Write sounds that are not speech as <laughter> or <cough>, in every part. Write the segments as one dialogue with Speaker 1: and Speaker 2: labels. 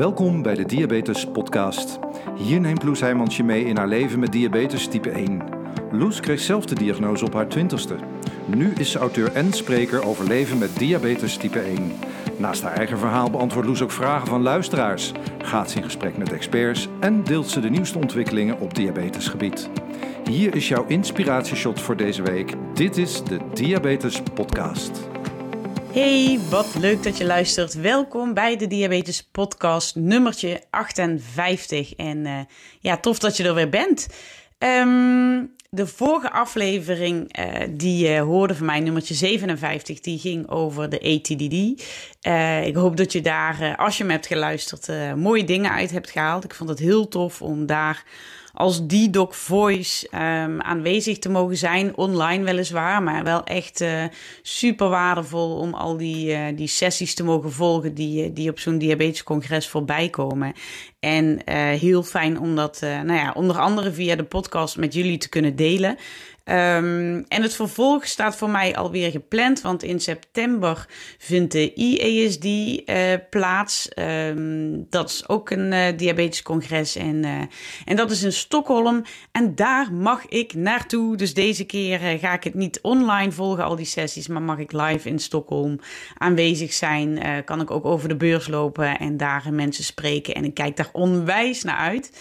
Speaker 1: Welkom bij de Diabetes Podcast. Hier neemt Loes Heijmans je mee in haar leven met diabetes type 1. Loes kreeg zelf de diagnose op haar twintigste. Nu is ze auteur en spreker over leven met diabetes type 1. Naast haar eigen verhaal beantwoordt Loes ook vragen van luisteraars, gaat ze in gesprek met experts en deelt ze de nieuwste ontwikkelingen op diabetesgebied. Hier is jouw inspiratieshot voor deze week. Dit is de Diabetes Podcast.
Speaker 2: Hey, wat leuk dat je luistert. Welkom bij de Diabetes Podcast nummertje 58. En uh, ja, tof dat je er weer bent. Um, de vorige aflevering uh, die je hoorde van mij, nummertje 57, die ging over de ATDD. Uh, ik hoop dat je daar, als je me hebt geluisterd, mooie dingen uit hebt gehaald. Ik vond het heel tof om daar als die doc voice um, aanwezig te mogen zijn. Online weliswaar, maar wel echt uh, super waardevol om al die, uh, die sessies te mogen volgen die, die op zo'n diabetescongres voorbij komen. En heel fijn om dat, nou ja, onder andere via de podcast met jullie te kunnen delen. Um, en het vervolg staat voor mij alweer gepland, want in september vindt de IESD uh, plaats. Um, dat is ook een uh, diabetes congres en, uh, en dat is in Stockholm. En daar mag ik naartoe. Dus deze keer ga ik het niet online volgen, al die sessies, maar mag ik live in Stockholm aanwezig zijn. kan ik ook over de beurs lopen en daar mensen spreken. En ik kijk daar onwijs naar uit.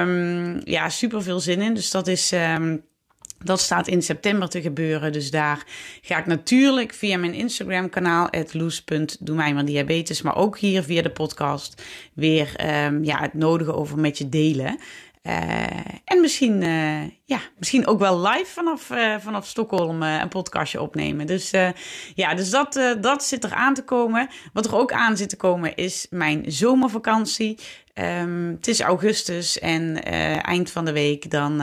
Speaker 2: Um, ja, super veel zin in. Dus dat is. Dat staat in september te gebeuren. Dus daar ga ik natuurlijk via mijn Instagram kanaal, diabetes, maar ook hier via de podcast weer um, ja, het nodige over met je delen. Uh, en misschien, uh, ja, misschien ook wel live vanaf, uh, vanaf Stockholm een podcastje opnemen. Dus ja, dus dat, dat zit er aan te komen. Wat er ook aan zit te komen is mijn zomervakantie. Um, het is augustus en eind van de week dan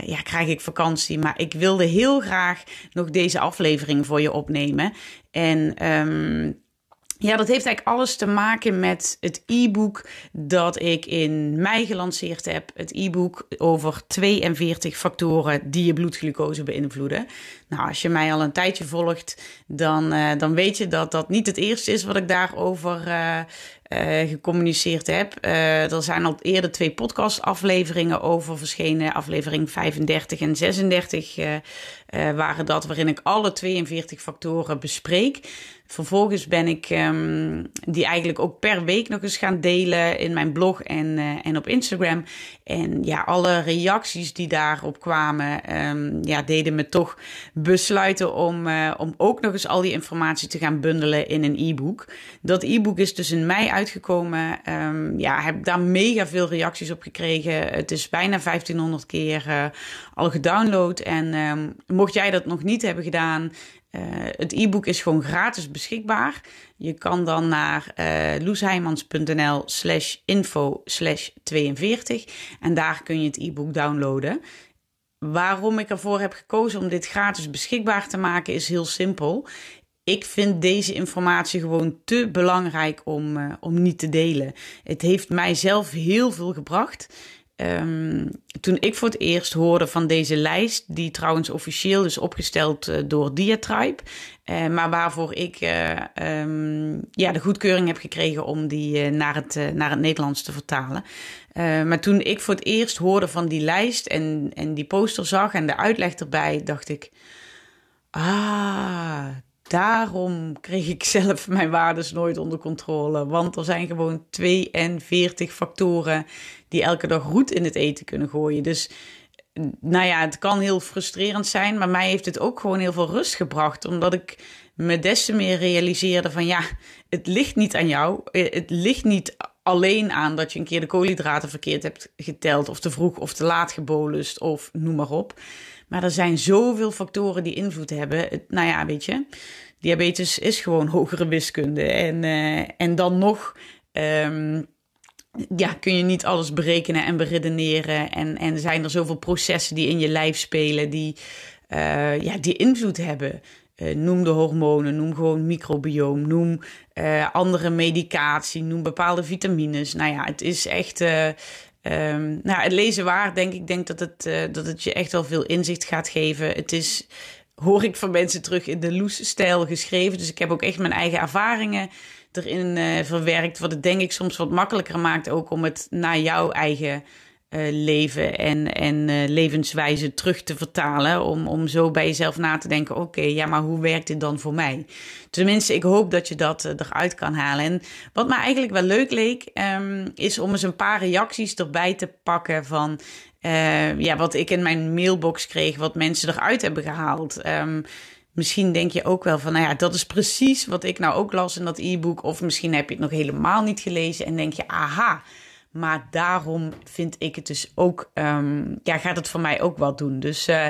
Speaker 2: ja, krijg ik vakantie. Maar ik wilde heel graag nog deze aflevering voor je opnemen. En um, ja, dat heeft eigenlijk alles te maken met het e-book dat ik in mei gelanceerd heb. Het e-book over 42 factoren die je bloedglucose beïnvloeden. Nou, als je mij al een tijdje volgt, dan, uh, dan weet je dat dat niet het eerste is wat ik daarover uh, uh, gecommuniceerd heb. er zijn al eerder twee podcast-afleveringen over verschenen. Aflevering 35 en 36 waren dat, waarin ik alle 42 factoren bespreek. Vervolgens ben ik um, die eigenlijk ook per week nog eens gaan delen in mijn blog en, uh, en op Instagram. En ja, alle reacties die daarop kwamen, um, ja, deden me toch besluiten om, uh, om ook nog eens al die informatie te gaan bundelen in een e-book. Dat e-book is dus in mei uitgekomen. Um, ja, heb daar mega veel reacties op gekregen. Het is bijna 1500 keer al gedownload. En mocht jij dat nog niet hebben gedaan, uh, het e-book is gewoon gratis beschikbaar. Je kan dan naar uh, loesheimans.nl slash info slash 42 en daar kun je het e-book downloaden. Waarom ik ervoor heb gekozen om dit gratis beschikbaar te maken is heel simpel. Ik vind deze informatie gewoon te belangrijk om, uh, om niet te delen. Het heeft mij zelf heel veel gebracht. Um, toen ik voor het eerst hoorde van deze lijst, die trouwens officieel is opgesteld uh, door Diatribe, uh, maar waarvoor ik uh, um, ja, de goedkeuring heb gekregen om die naar, het, naar het Nederlands te vertalen. maar toen ik voor het eerst hoorde van die lijst en, en die poster zag en de uitleg erbij, dacht ik: Ah, daarom kreeg ik zelf <laughs> mijn waardes nooit onder controle. Want er zijn gewoon 42 factoren die elke dag roet in het eten kunnen gooien. Dus nou ja, het kan heel frustrerend zijn, maar mij heeft het ook gewoon heel veel rust gebracht. Omdat ik me des te meer realiseerde van ja, het ligt niet aan jou. Het ligt niet alleen aan dat je een keer de koolhydraten verkeerd hebt geteld, of te vroeg of te laat gebolust, of noem maar op. Maar er zijn zoveel factoren die invloed hebben. Nou ja, weet je, diabetes is gewoon <laughs> hogere wiskunde. En, uh, en dan nog. Um, ja, kun je niet alles berekenen en beredeneren. En, en zijn er zoveel processen die in je lijf spelen, die, uh, ja, die invloed hebben. Uh, noem de hormonen, noem gewoon microbioom, noem andere medicatie, noem bepaalde vitamines. Nou ja, het is echt. Um, nou, het lezen waar, denk ik. denk dat het, dat het je echt wel veel inzicht gaat geven. Het is hoor ik van mensen terug in de Loes-stijl geschreven. Dus ik heb ook echt mijn eigen ervaringen erin uh, verwerkt. Wat het denk ik soms wat makkelijker maakt ook om het naar jouw eigen leven en, en uh, levenswijze terug te vertalen. Om, om zo bij jezelf na te denken: oké, ja, maar hoe werkt dit dan voor mij? Tenminste, ik hoop dat je dat uh, eruit kan halen. En wat me eigenlijk wel leuk leek, um, is om eens een paar reacties erbij te pakken van. ja, wat ik in mijn mailbox kreeg, wat mensen eruit hebben gehaald. Um, Misschien denk je ook wel van, nou ja, dat is precies wat ik nou ook las in dat e-book. Of misschien heb je het nog helemaal niet gelezen en denk je, aha, maar daarom vind ik het dus ook, um, ja, gaat het voor mij ook wat doen. Dus uh,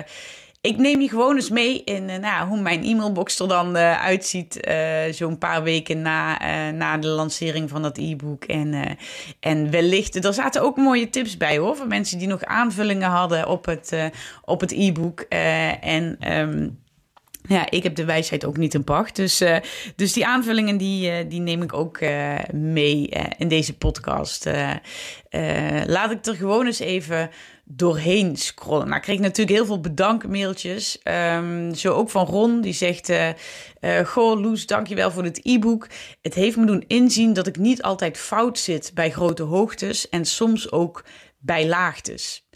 Speaker 2: ik neem je gewoon eens mee in uh, nou, hoe mijn e-mailbox er dan uh, uitziet. Zo'n paar weken na, na de lancering van dat e-book. En, en wellicht, er zaten ook mooie tips bij hoor. Voor mensen die nog aanvullingen hadden op het, op het e-book. en. Um, ja, ik heb de wijsheid ook niet in pacht. Dus, uh, dus die aanvullingen die, uh, die neem ik ook uh, mee in deze podcast. laat ik er gewoon eens even doorheen scrollen. Nou, ik kreeg natuurlijk heel veel bedankmailtjes. Um, zo ook van Ron, die zegt... Goh, Loes, dankjewel voor dit e-book. Het heeft me doen inzien dat ik niet altijd fout zit bij grote hoogtes... en soms ook bij laagtes.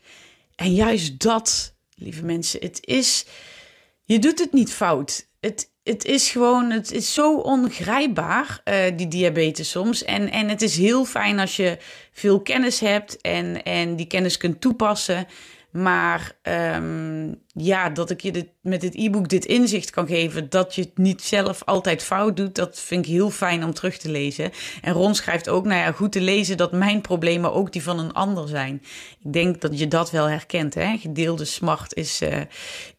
Speaker 2: En juist dat, lieve mensen, het is je doet het niet fout. Het, het is gewoon, het is zo ongrijpbaar, uh, die diabetes soms. En, en het is heel fijn als je veel kennis hebt en, en die kennis kunt toepassen. Maar um, ja, dat ik je dit, met dit e-book dit inzicht kan geven dat je het niet zelf altijd fout doet, dat vind ik heel fijn om terug te lezen. En Ron schrijft ook, nou ja, goed te lezen dat mijn problemen ook die van een ander zijn. Ik denk dat je dat wel herkent, hè? Gedeelde smart is, uh,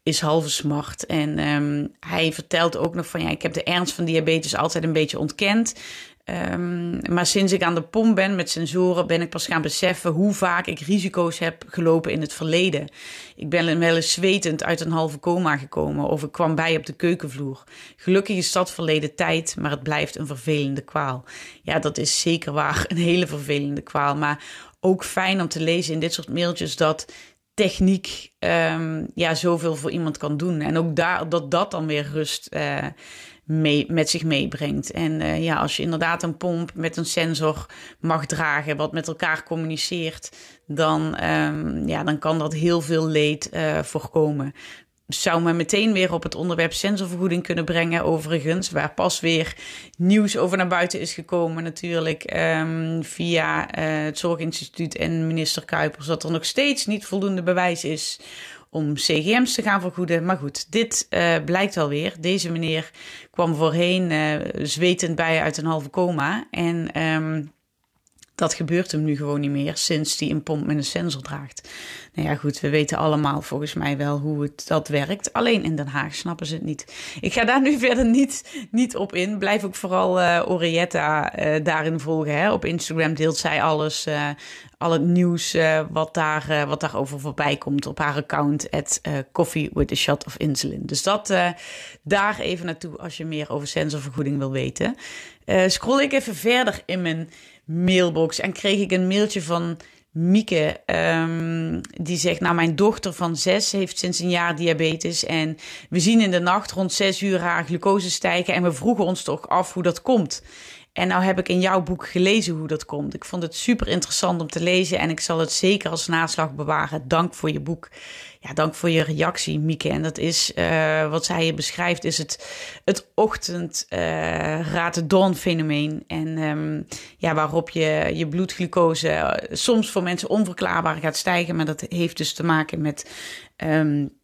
Speaker 2: is halve smart. En um, hij vertelt ook nog van, ja, ik heb de ernst van diabetes altijd een beetje ontkend. Um, maar sinds ik aan de pomp ben met sensoren, ben ik pas gaan beseffen hoe vaak ik risico's heb gelopen in het verleden. Ik ben wel eens zwetend uit een halve coma gekomen of ik kwam bij op de keukenvloer. Gelukkig is dat verleden tijd, maar het blijft een vervelende kwaal. Ja, dat is zeker waar, een hele vervelende kwaal. Maar ook fijn om te lezen in dit soort mailtjes dat techniek um, ja, zoveel voor iemand kan doen. En ook daar, dat dat dan weer rust uh, met zich meebrengt. En uh, ja, als je inderdaad een pomp met een sensor mag dragen, wat met elkaar communiceert, dan, um, ja, dan kan dat heel veel leed uh, voorkomen. Zou me meteen weer op het onderwerp sensorvergoeding kunnen brengen, overigens, waar pas weer nieuws over naar buiten is gekomen, natuurlijk um, via uh, het Zorginstituut en minister Kuipers, dat er nog steeds niet voldoende bewijs is om CGM's te gaan vergoeden. Maar goed, dit uh, blijkt alweer. Deze meneer kwam voorheen uh, zwetend bij uit een halve coma. En um, dat gebeurt hem nu gewoon niet meer sinds hij een pomp met een sensor draagt. Nou ja, goed, we weten allemaal volgens mij wel hoe het dat werkt. Alleen in Den Haag snappen ze het niet. Ik ga daar nu <laughs> verder niet, niet op in. Blijf ook vooral uh, Orietta uh, daarin volgen. Hè. Op Instagram deelt zij alles, uh, al het nieuws wat, daar, wat daarover voorbij komt op haar account. At Coffee with a Shot of Insulin. Dus dat daar even naartoe als je meer over sensorvergoeding wil weten. scroll ik even verder in mijn mailbox en kreeg ik een mailtje van Mieke. Um, die zegt, nou mijn dochter van zes heeft sinds een jaar diabetes. En we zien in de nacht rond zes uur haar glucose stijgen. En we vroegen ons toch af hoe dat komt. En nou heb ik in jouw boek gelezen hoe dat komt. Ik vond het super interessant om te lezen en ik zal het zeker als naslag bewaren. Dank voor je boek. Ja, dank voor je reactie, Mieke. En dat is uh, wat zij je beschrijft, is het, het ochtend uh, dawn fenomeen. En um, ja, waarop je, je bloedglucose uh, soms voor mensen onverklaarbaar gaat stijgen. Maar dat heeft dus te maken met um,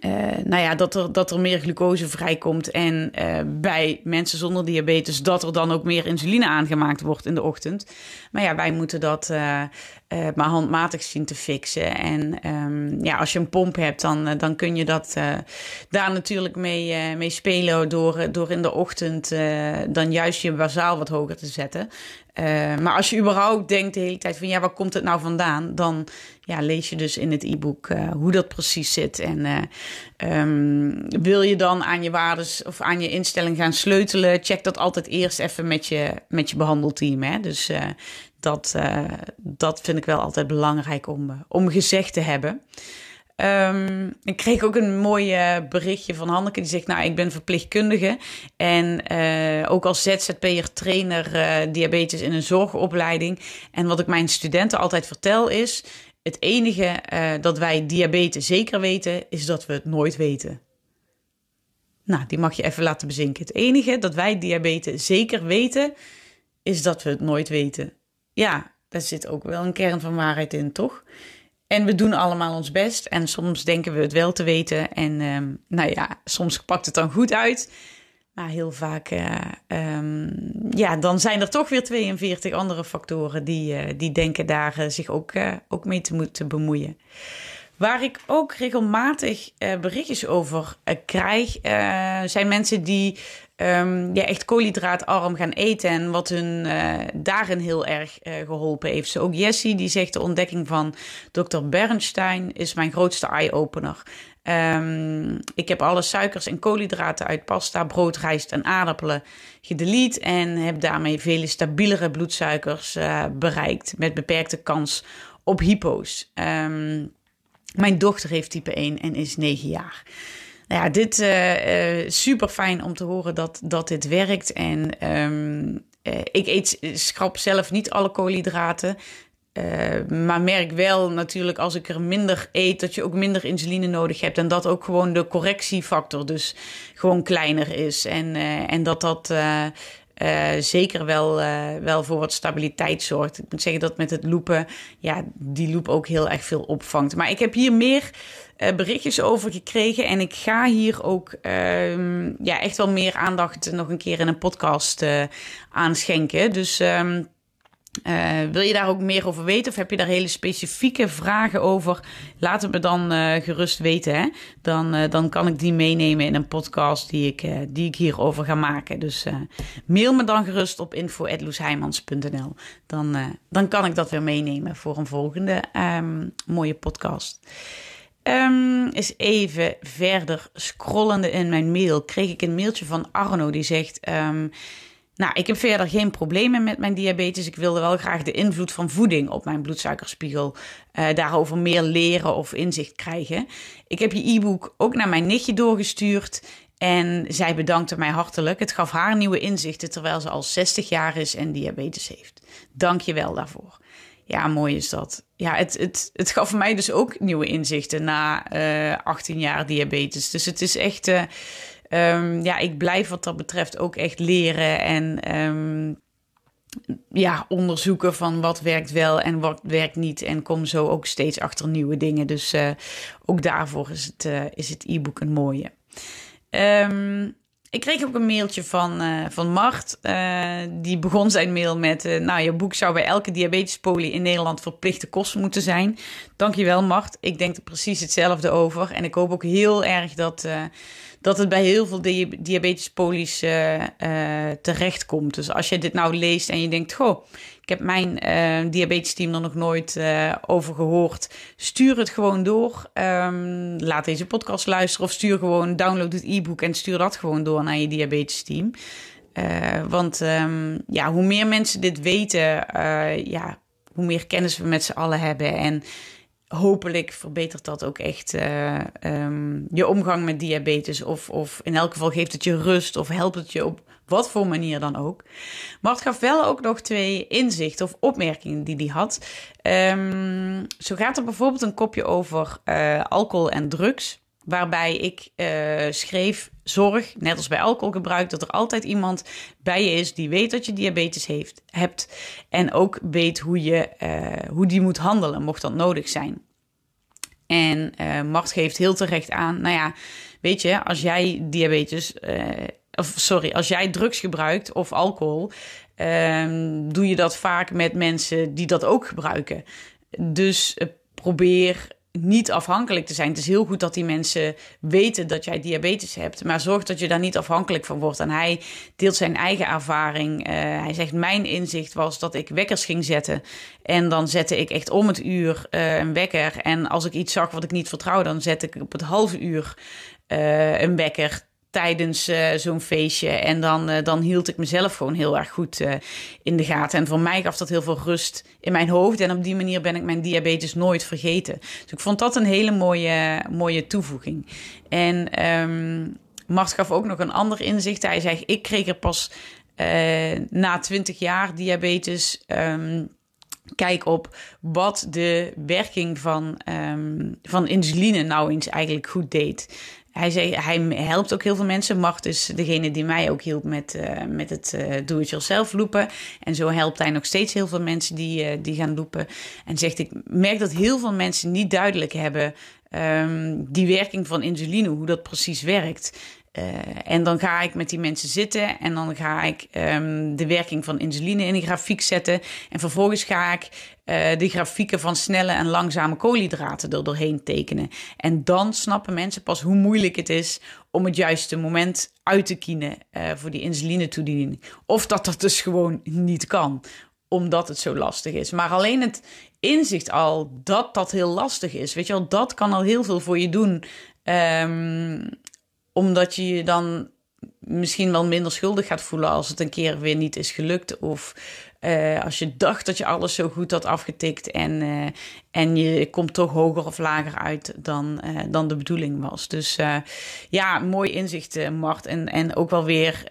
Speaker 2: uh, nou ja, dat er, dat er meer glucose vrijkomt. En uh, bij mensen zonder diabetes dat er dan ook meer insuline aangemaakt wordt in de ochtend. Maar ja, wij moeten dat uh, maar handmatig zien te fixen. En um, ja, als je een pomp hebt, dan, dan kun je dat daar natuurlijk mee, mee spelen door, door in de ochtend dan juist je bazaal wat hoger te zetten. Uh, maar als je überhaupt denkt de hele tijd van ja, waar komt het nou vandaan? Dan ja, lees je dus in het e-book uh, hoe dat precies zit. En uh, um, wil je dan aan je waardes of aan je instelling gaan sleutelen, check dat altijd eerst even met je, met je behandelteam. Hè? Dus dat, dat vind ik wel altijd belangrijk om, om gezegd te hebben. Ehm, ik kreeg ook een mooi berichtje van Hanneke. Die zegt, nou, ik ben verpleegkundige. En ook als ZZP'er trainer diabetes in een zorgopleiding. En wat ik mijn studenten altijd vertel is... Het enige dat wij diabetes zeker weten, is dat we het nooit weten. Nou, die mag je even laten bezinken. Het enige dat wij diabetes zeker weten, is dat we het nooit weten. Ja, daar zit ook wel een kern van waarheid in, toch? En we doen allemaal ons best. En soms denken we het wel te weten. En um, nou ja, soms pakt het dan goed uit. Maar heel vaak, uh, um, ja, dan zijn er toch weer 42 andere factoren die, uh, die denken daar uh, zich ook, ook mee te moeten bemoeien. Waar ik ook regelmatig berichtjes over krijg, zijn mensen die um, ja, echt koolhydraatarm gaan eten en wat hun daarin heel erg geholpen heeft. Zo ook Jessie die zegt de ontdekking van Dr. Bernstein is mijn grootste eye-opener. Um, ik heb alle suikers en koolhydraten uit pasta, brood, rijst en aardappelen gedelete en heb daarmee vele stabielere bloedsuikers bereikt met beperkte kans op hypo's. Um, mijn dochter heeft type 1 en is 9 jaar. Nou ja, dit uh, super fijn om te horen dat, dat dit werkt. En um, uh, ik eet schrap zelf niet alle koolhydraten. maar merk wel natuurlijk als ik er minder eet, dat je ook minder insuline nodig hebt. En dat ook gewoon de correctiefactor dus gewoon kleiner is. En, en dat dat uh, zeker wel, uh, wel voor wat stabiliteit zorgt. Ik moet zeggen dat met het loepen, ja, die loop ook heel erg veel opvangt. Maar ik heb hier meer uh, berichtjes over gekregen en ik ga hier ook ehm, ja, echt wel meer aandacht nog een keer in een podcast aan schenken. Dus um, uh, wil je daar ook meer over weten of heb je daar hele specifieke vragen over? Laat het me dan uh, gerust weten. Hè? Dan, uh, dan kan ik die meenemen in een podcast die ik, die ik hierover ga maken. Dus mail me dan gerust op info.loesheimans.nl. Dan, dan kan ik dat weer meenemen voor een volgende um, mooie podcast. Um, eens even verder scrollende in mijn mail kreeg ik een mailtje van Arno die zegt... Um, nou, ik heb verder geen problemen met mijn diabetes. Ik wilde wel graag de invloed van voeding op mijn bloedsuikerspiegel uh, daarover meer leren of inzicht krijgen. Ik heb je e-book ook naar mijn nichtje doorgestuurd. En zij bedankte mij hartelijk. Het gaf haar nieuwe inzichten terwijl ze al 60 jaar is en diabetes heeft. Dank je wel daarvoor. Ja, mooi is dat. Ja, het, het, het gaf mij dus ook nieuwe inzichten na uh, eh, 18 jaar diabetes. Dus het is echt. Uh, um, ja, ik blijf wat dat betreft ook echt leren en um, ja, onderzoeken van wat werkt wel en wat werkt niet. En kom zo ook steeds achter nieuwe dingen. Dus uh, ook daarvoor is het, uh, is het e-book een mooie. Um, ik kreeg ook een mailtje van, uh, van Mart. Die begon zijn mail met: Nou, je boek zou bij elke diabetespolie in Nederland verplichte kosten moeten zijn. Dankjewel, Mart. Ik denk er precies hetzelfde over. En ik hoop ook heel erg dat dat het bij heel veel di diabetespolies uh, uh, terechtkomt. Dus als je dit nou leest en je denkt, goh, ik heb mijn uh, diabetesteam er nog nooit over gehoord. Stuur het gewoon door. Um, laat deze podcast luisteren of stuur gewoon, download het e-book en stuur dat gewoon door naar je diabetesteam. want um, ja, hoe meer mensen dit weten, ja, hoe meer kennis we met z'n allen hebben. En hopelijk verbetert dat ook echt uh, um, je omgang met diabetes. Of, of in elk geval geeft het je rust of helpt het je op wat voor manier dan ook. Maar het gaf wel ook nog twee inzichten of opmerkingen die hij had. Um, zo gaat er bijvoorbeeld een kopje over uh, alcohol en drugs. Waarbij ik uh, schreef: zorg, net als bij alcoholgebruik, dat er altijd iemand bij je is die weet dat je diabetes heeft, hebt. En ook weet hoe, je, uh, hoe die moet handelen, mocht dat nodig zijn. En uh, Mart geeft heel terecht aan: nou ja, weet je, als jij diabetes. of sorry, als jij drugs gebruikt of alcohol, ehm, doe je dat vaak met mensen die dat ook gebruiken. Dus probeer niet afhankelijk te zijn. Het is heel goed dat die mensen weten dat jij diabetes hebt, maar zorg dat je daar niet afhankelijk van wordt. En hij deelt zijn eigen ervaring. Uh, hij zegt: Mijn inzicht was dat ik wekkers ging zetten. En dan zette ik echt om het uur uh, een wekker. En als ik iets zag wat ik niet vertrouw, dan zet ik op het halve uur uh, een wekker tijdens uh, zo'n feestje. En dan, uh, dan hield ik mezelf gewoon heel erg goed uh, in de gaten. En voor mij gaf dat heel veel rust in mijn hoofd. En op die manier ben ik mijn diabetes nooit vergeten. Dus ik vond dat een hele mooie, mooie toevoeging. En um, Mart gaf ook nog een ander inzicht. Hij zei, ik kreeg er pas na 20 jaar diabetes... Um, kijk op wat de werking van, um, van insuline nou eens eigenlijk goed deed. Hij, zei, hij helpt ook heel veel mensen. Mart is degene die mij ook hielp met, uh, met het uh, do-it-yourself loepen. En zo helpt hij nog steeds heel veel mensen die, uh, die gaan loepen. En zegt, ik merk dat heel veel mensen niet duidelijk hebben... Um, die werking van insuline, hoe dat precies werkt. Uh, en dan ga ik met die mensen zitten en dan ga ik um, de werking van insuline in een grafiek zetten. En vervolgens ga ik uh, de grafieken van snelle en langzame koolhydraten er doorheen tekenen. En dan snappen mensen pas hoe moeilijk het is om het juiste moment uit te kiezen uh, voor die insuline toediening. Of dat dat dus gewoon niet kan, omdat het zo lastig is. Maar alleen het inzicht al dat dat heel lastig is, weet je wel, dat kan al heel veel voor je doen. Um, omdat je je dan misschien wel minder schuldig gaat voelen als het een keer weer niet is gelukt. Of uh, als je dacht dat je alles zo goed had afgetikt en, uh, en je komt toch hoger of lager uit dan, uh, dan de bedoeling was. Dus ja, mooi inzicht, Mart. En, en ook wel weer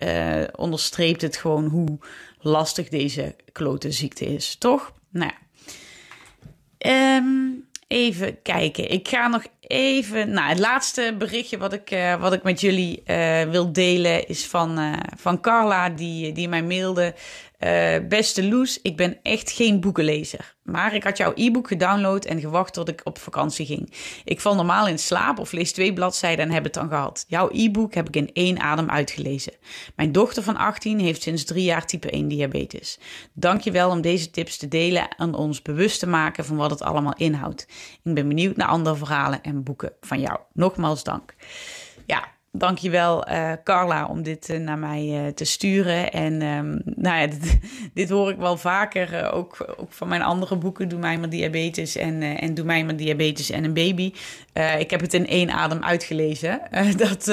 Speaker 2: onderstreept het gewoon hoe lastig deze klote ziekte is, toch? Nou ja. Um, even kijken. Ik ga nog even. Nou, het laatste berichtje wat ik, uh, wat ik met jullie uh, wil delen is van, uh, van Carla, die, die mij mailde. Beste Loes, ik ben echt geen boekenlezer. Maar ik had jouw e-book gedownload en gewacht tot ik op vakantie ging. Ik val normaal in slaap of lees twee bladzijden en heb het dan gehad. Jouw e-book heb ik in één adem uitgelezen. Mijn dochter van 18 heeft sinds drie jaar type 1 diabetes. Dank je wel om deze tips te delen en ons bewust te maken van wat het allemaal inhoudt. Ik ben benieuwd naar andere verhalen en boeken van jou. Nogmaals dank. Ja, Dankjewel uh, Carla om dit uh, naar mij uh, te sturen. En um, nou ja, <laughs> dit, dit, hoor ik wel vaker, ook, ook van mijn andere boeken. Doe mij maar diabetes en, en Doe mij maar diabetes en een baby. ik heb het in één adem uitgelezen. <laughs> dat,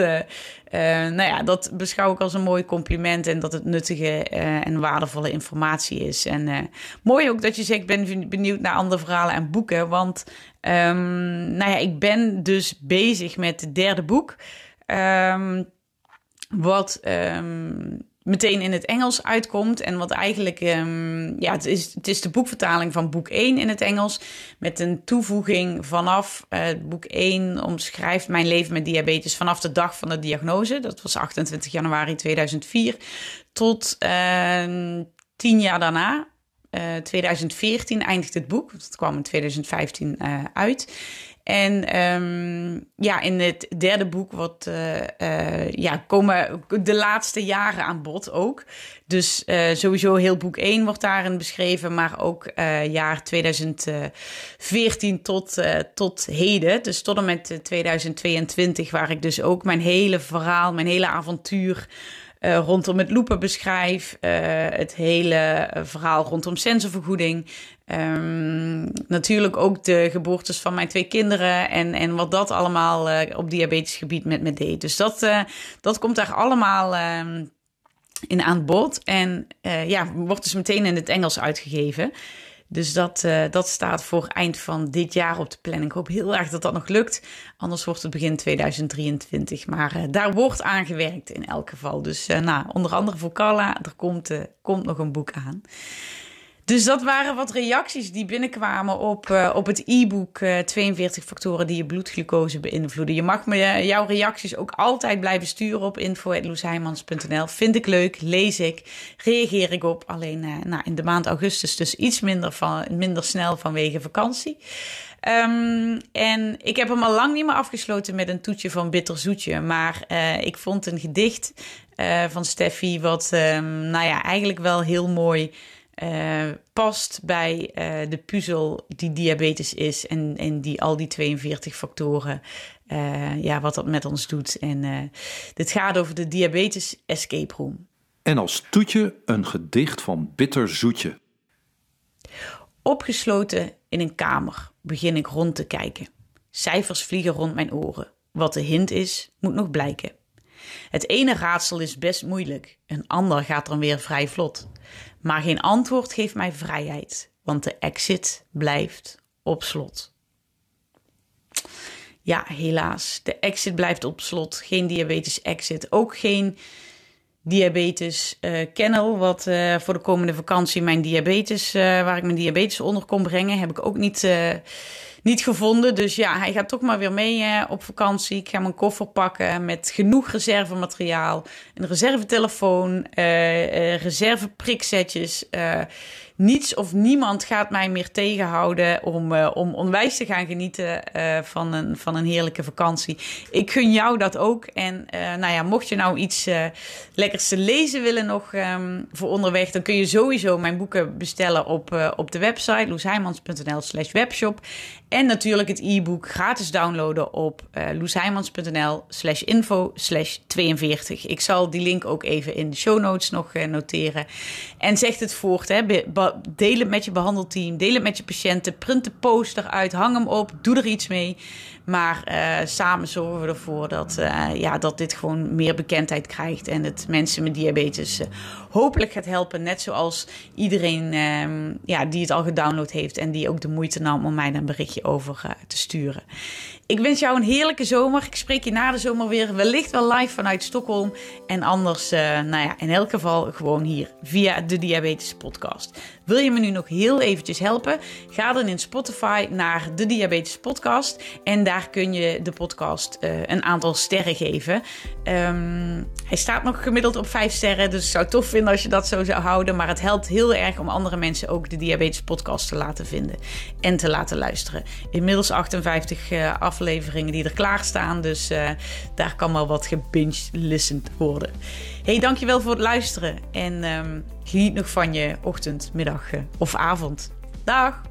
Speaker 2: nou ja, dat beschouw ik als een mooi compliment en dat het nuttige en waardevolle informatie is. En mooi ook dat je zegt, ik ben benieuwd naar andere verhalen en boeken. Want um, nou ja, ik ben dus bezig met het derde boek. Um, wat um, meteen in het Engels uitkomt. En wat eigenlijk, um, ja, het is, het is de boekvertaling van boek 1 in het Engels. Met een toevoeging vanaf uh, boek 1 omschrijft mijn leven met diabetes vanaf de dag van de diagnose. Dat was 28 januari 2004. Tot tien jaar daarna. Uh, eh, 2014 eindigt het boek. Dat kwam in 2015 uh, uit. En um, ja, in het derde boek wat, uh, uh, ja, komen de laatste jaren aan bod ook. Dus uh, sowieso heel boek 1 wordt daarin beschreven, maar ook jaar 2014 tot, tot heden. Dus tot en met 2022, waar ik dus ook mijn hele verhaal, mijn hele avontuur rondom het loepen beschrijf. Het hele verhaal rondom sensorvergoeding. Um, natuurlijk ook de geboortes van mijn twee kinderen en, en wat dat allemaal uh, op diabetisch gebied met me deed. Dus dat, dat komt daar allemaal ehm, in aan bod. En ja, wordt dus meteen in het Engels uitgegeven. Dus dat, dat staat voor eind van dit jaar op de planning. Ik hoop heel erg dat dat nog lukt. Anders wordt het begin 2023. Maar daar wordt aan gewerkt in elk geval. Dus nou, onder andere voor Carla, er komt, komt nog een boek aan. Dus dat waren wat reacties die binnenkwamen op, uh, op het e-book uh, 42 factoren die je bloedglucose beïnvloeden. Je mag me uh, jouw reacties ook altijd blijven sturen op info.loesheimans.nl. Vind ik leuk, lees ik, reageer ik op. Alleen nou, in de maand augustus dus iets minder, van, minder snel vanwege vakantie. Um, en ik heb hem al lang niet meer afgesloten met een toetje van bitter zoetje. Maar ik vond een gedicht van Steffi wat um, nou ja, eigenlijk wel heel mooi... Uh, past bij uh, de puzzel die diabetes is en, en die al die 42 factoren, uh, ja, wat dat met ons doet. En dit gaat over de diabetes escape room.
Speaker 1: En als toetje een gedicht van Bitter Zoetje.
Speaker 2: Opgesloten in een kamer begin ik rond te kijken. Cijfers vliegen rond mijn oren. Wat de hint is, moet nog blijken. Het ene raadsel is best moeilijk, een ander gaat dan weer vrij vlot. Maar geen antwoord geeft mij vrijheid, want de exit blijft op slot. Ja, helaas. De exit blijft op slot. Geen diabetes exit. Ook geen diabetes uh, kennel. Wat uh, voor de komende vakantie mijn diabetes, uh, waar ik mijn diabetes onder kon brengen, heb ik ook niet niet gevonden. Dus ja, hij gaat toch maar weer mee op vakantie. Ik ga mijn koffer pakken met genoeg reservemateriaal. Een reservetelefoon, reservepriksetjes. Niets of niemand gaat mij meer tegenhouden om, om onwijs te gaan genieten van, een, van een heerlijke vakantie. Ik gun jou dat ook. En nou ja, mocht je nou iets lekkers te lezen willen nog um, voor onderweg, dan kun je sowieso mijn boeken bestellen op, op de website loesheimans.nl slash webshop. En natuurlijk het e-book gratis downloaden op uh, loesheimans.nl slash info slash 42. Ik zal die link ook even in de show notes nog uh, noteren. En zeg het voort. Hè. deel het met je behandelteam. Deel het met je patiënten. Print de poster uit. Hang hem op. Doe er iets mee. Maar uh, samen zorgen we ervoor dat, uh, ja, dat dit gewoon meer bekendheid krijgt. En het mensen met diabetes uh, hopelijk gaat helpen. Net zoals iedereen ehm, ja, die het al gedownload heeft. En die ook de moeite nam om mij een berichtje over te sturen. Ik wens jou een heerlijke zomer. Ik spreek je na de zomer weer wellicht wel live vanuit Stockholm. En anders, nou ja, in elk geval gewoon hier via de Diabetes Podcast. Wil je me nu nog heel eventjes helpen? Ga dan in Spotify naar de Diabetes Podcast. En daar kun je de podcast uh, een aantal sterren geven. Um, hij staat nog gemiddeld op 5 sterren. Dus ik zou het tof vinden als je dat zo zou houden. Maar het helpt heel erg om andere mensen ook de Diabetes Podcast te laten vinden. En te laten luisteren. Inmiddels 58 uh, afleveringen die er klaarstaan. Dus uh, daar kan wel wat gebinge-listened worden. Hey, dankjewel voor het luisteren. En um, geniet nog van je ochtend, middag of avond. Dag!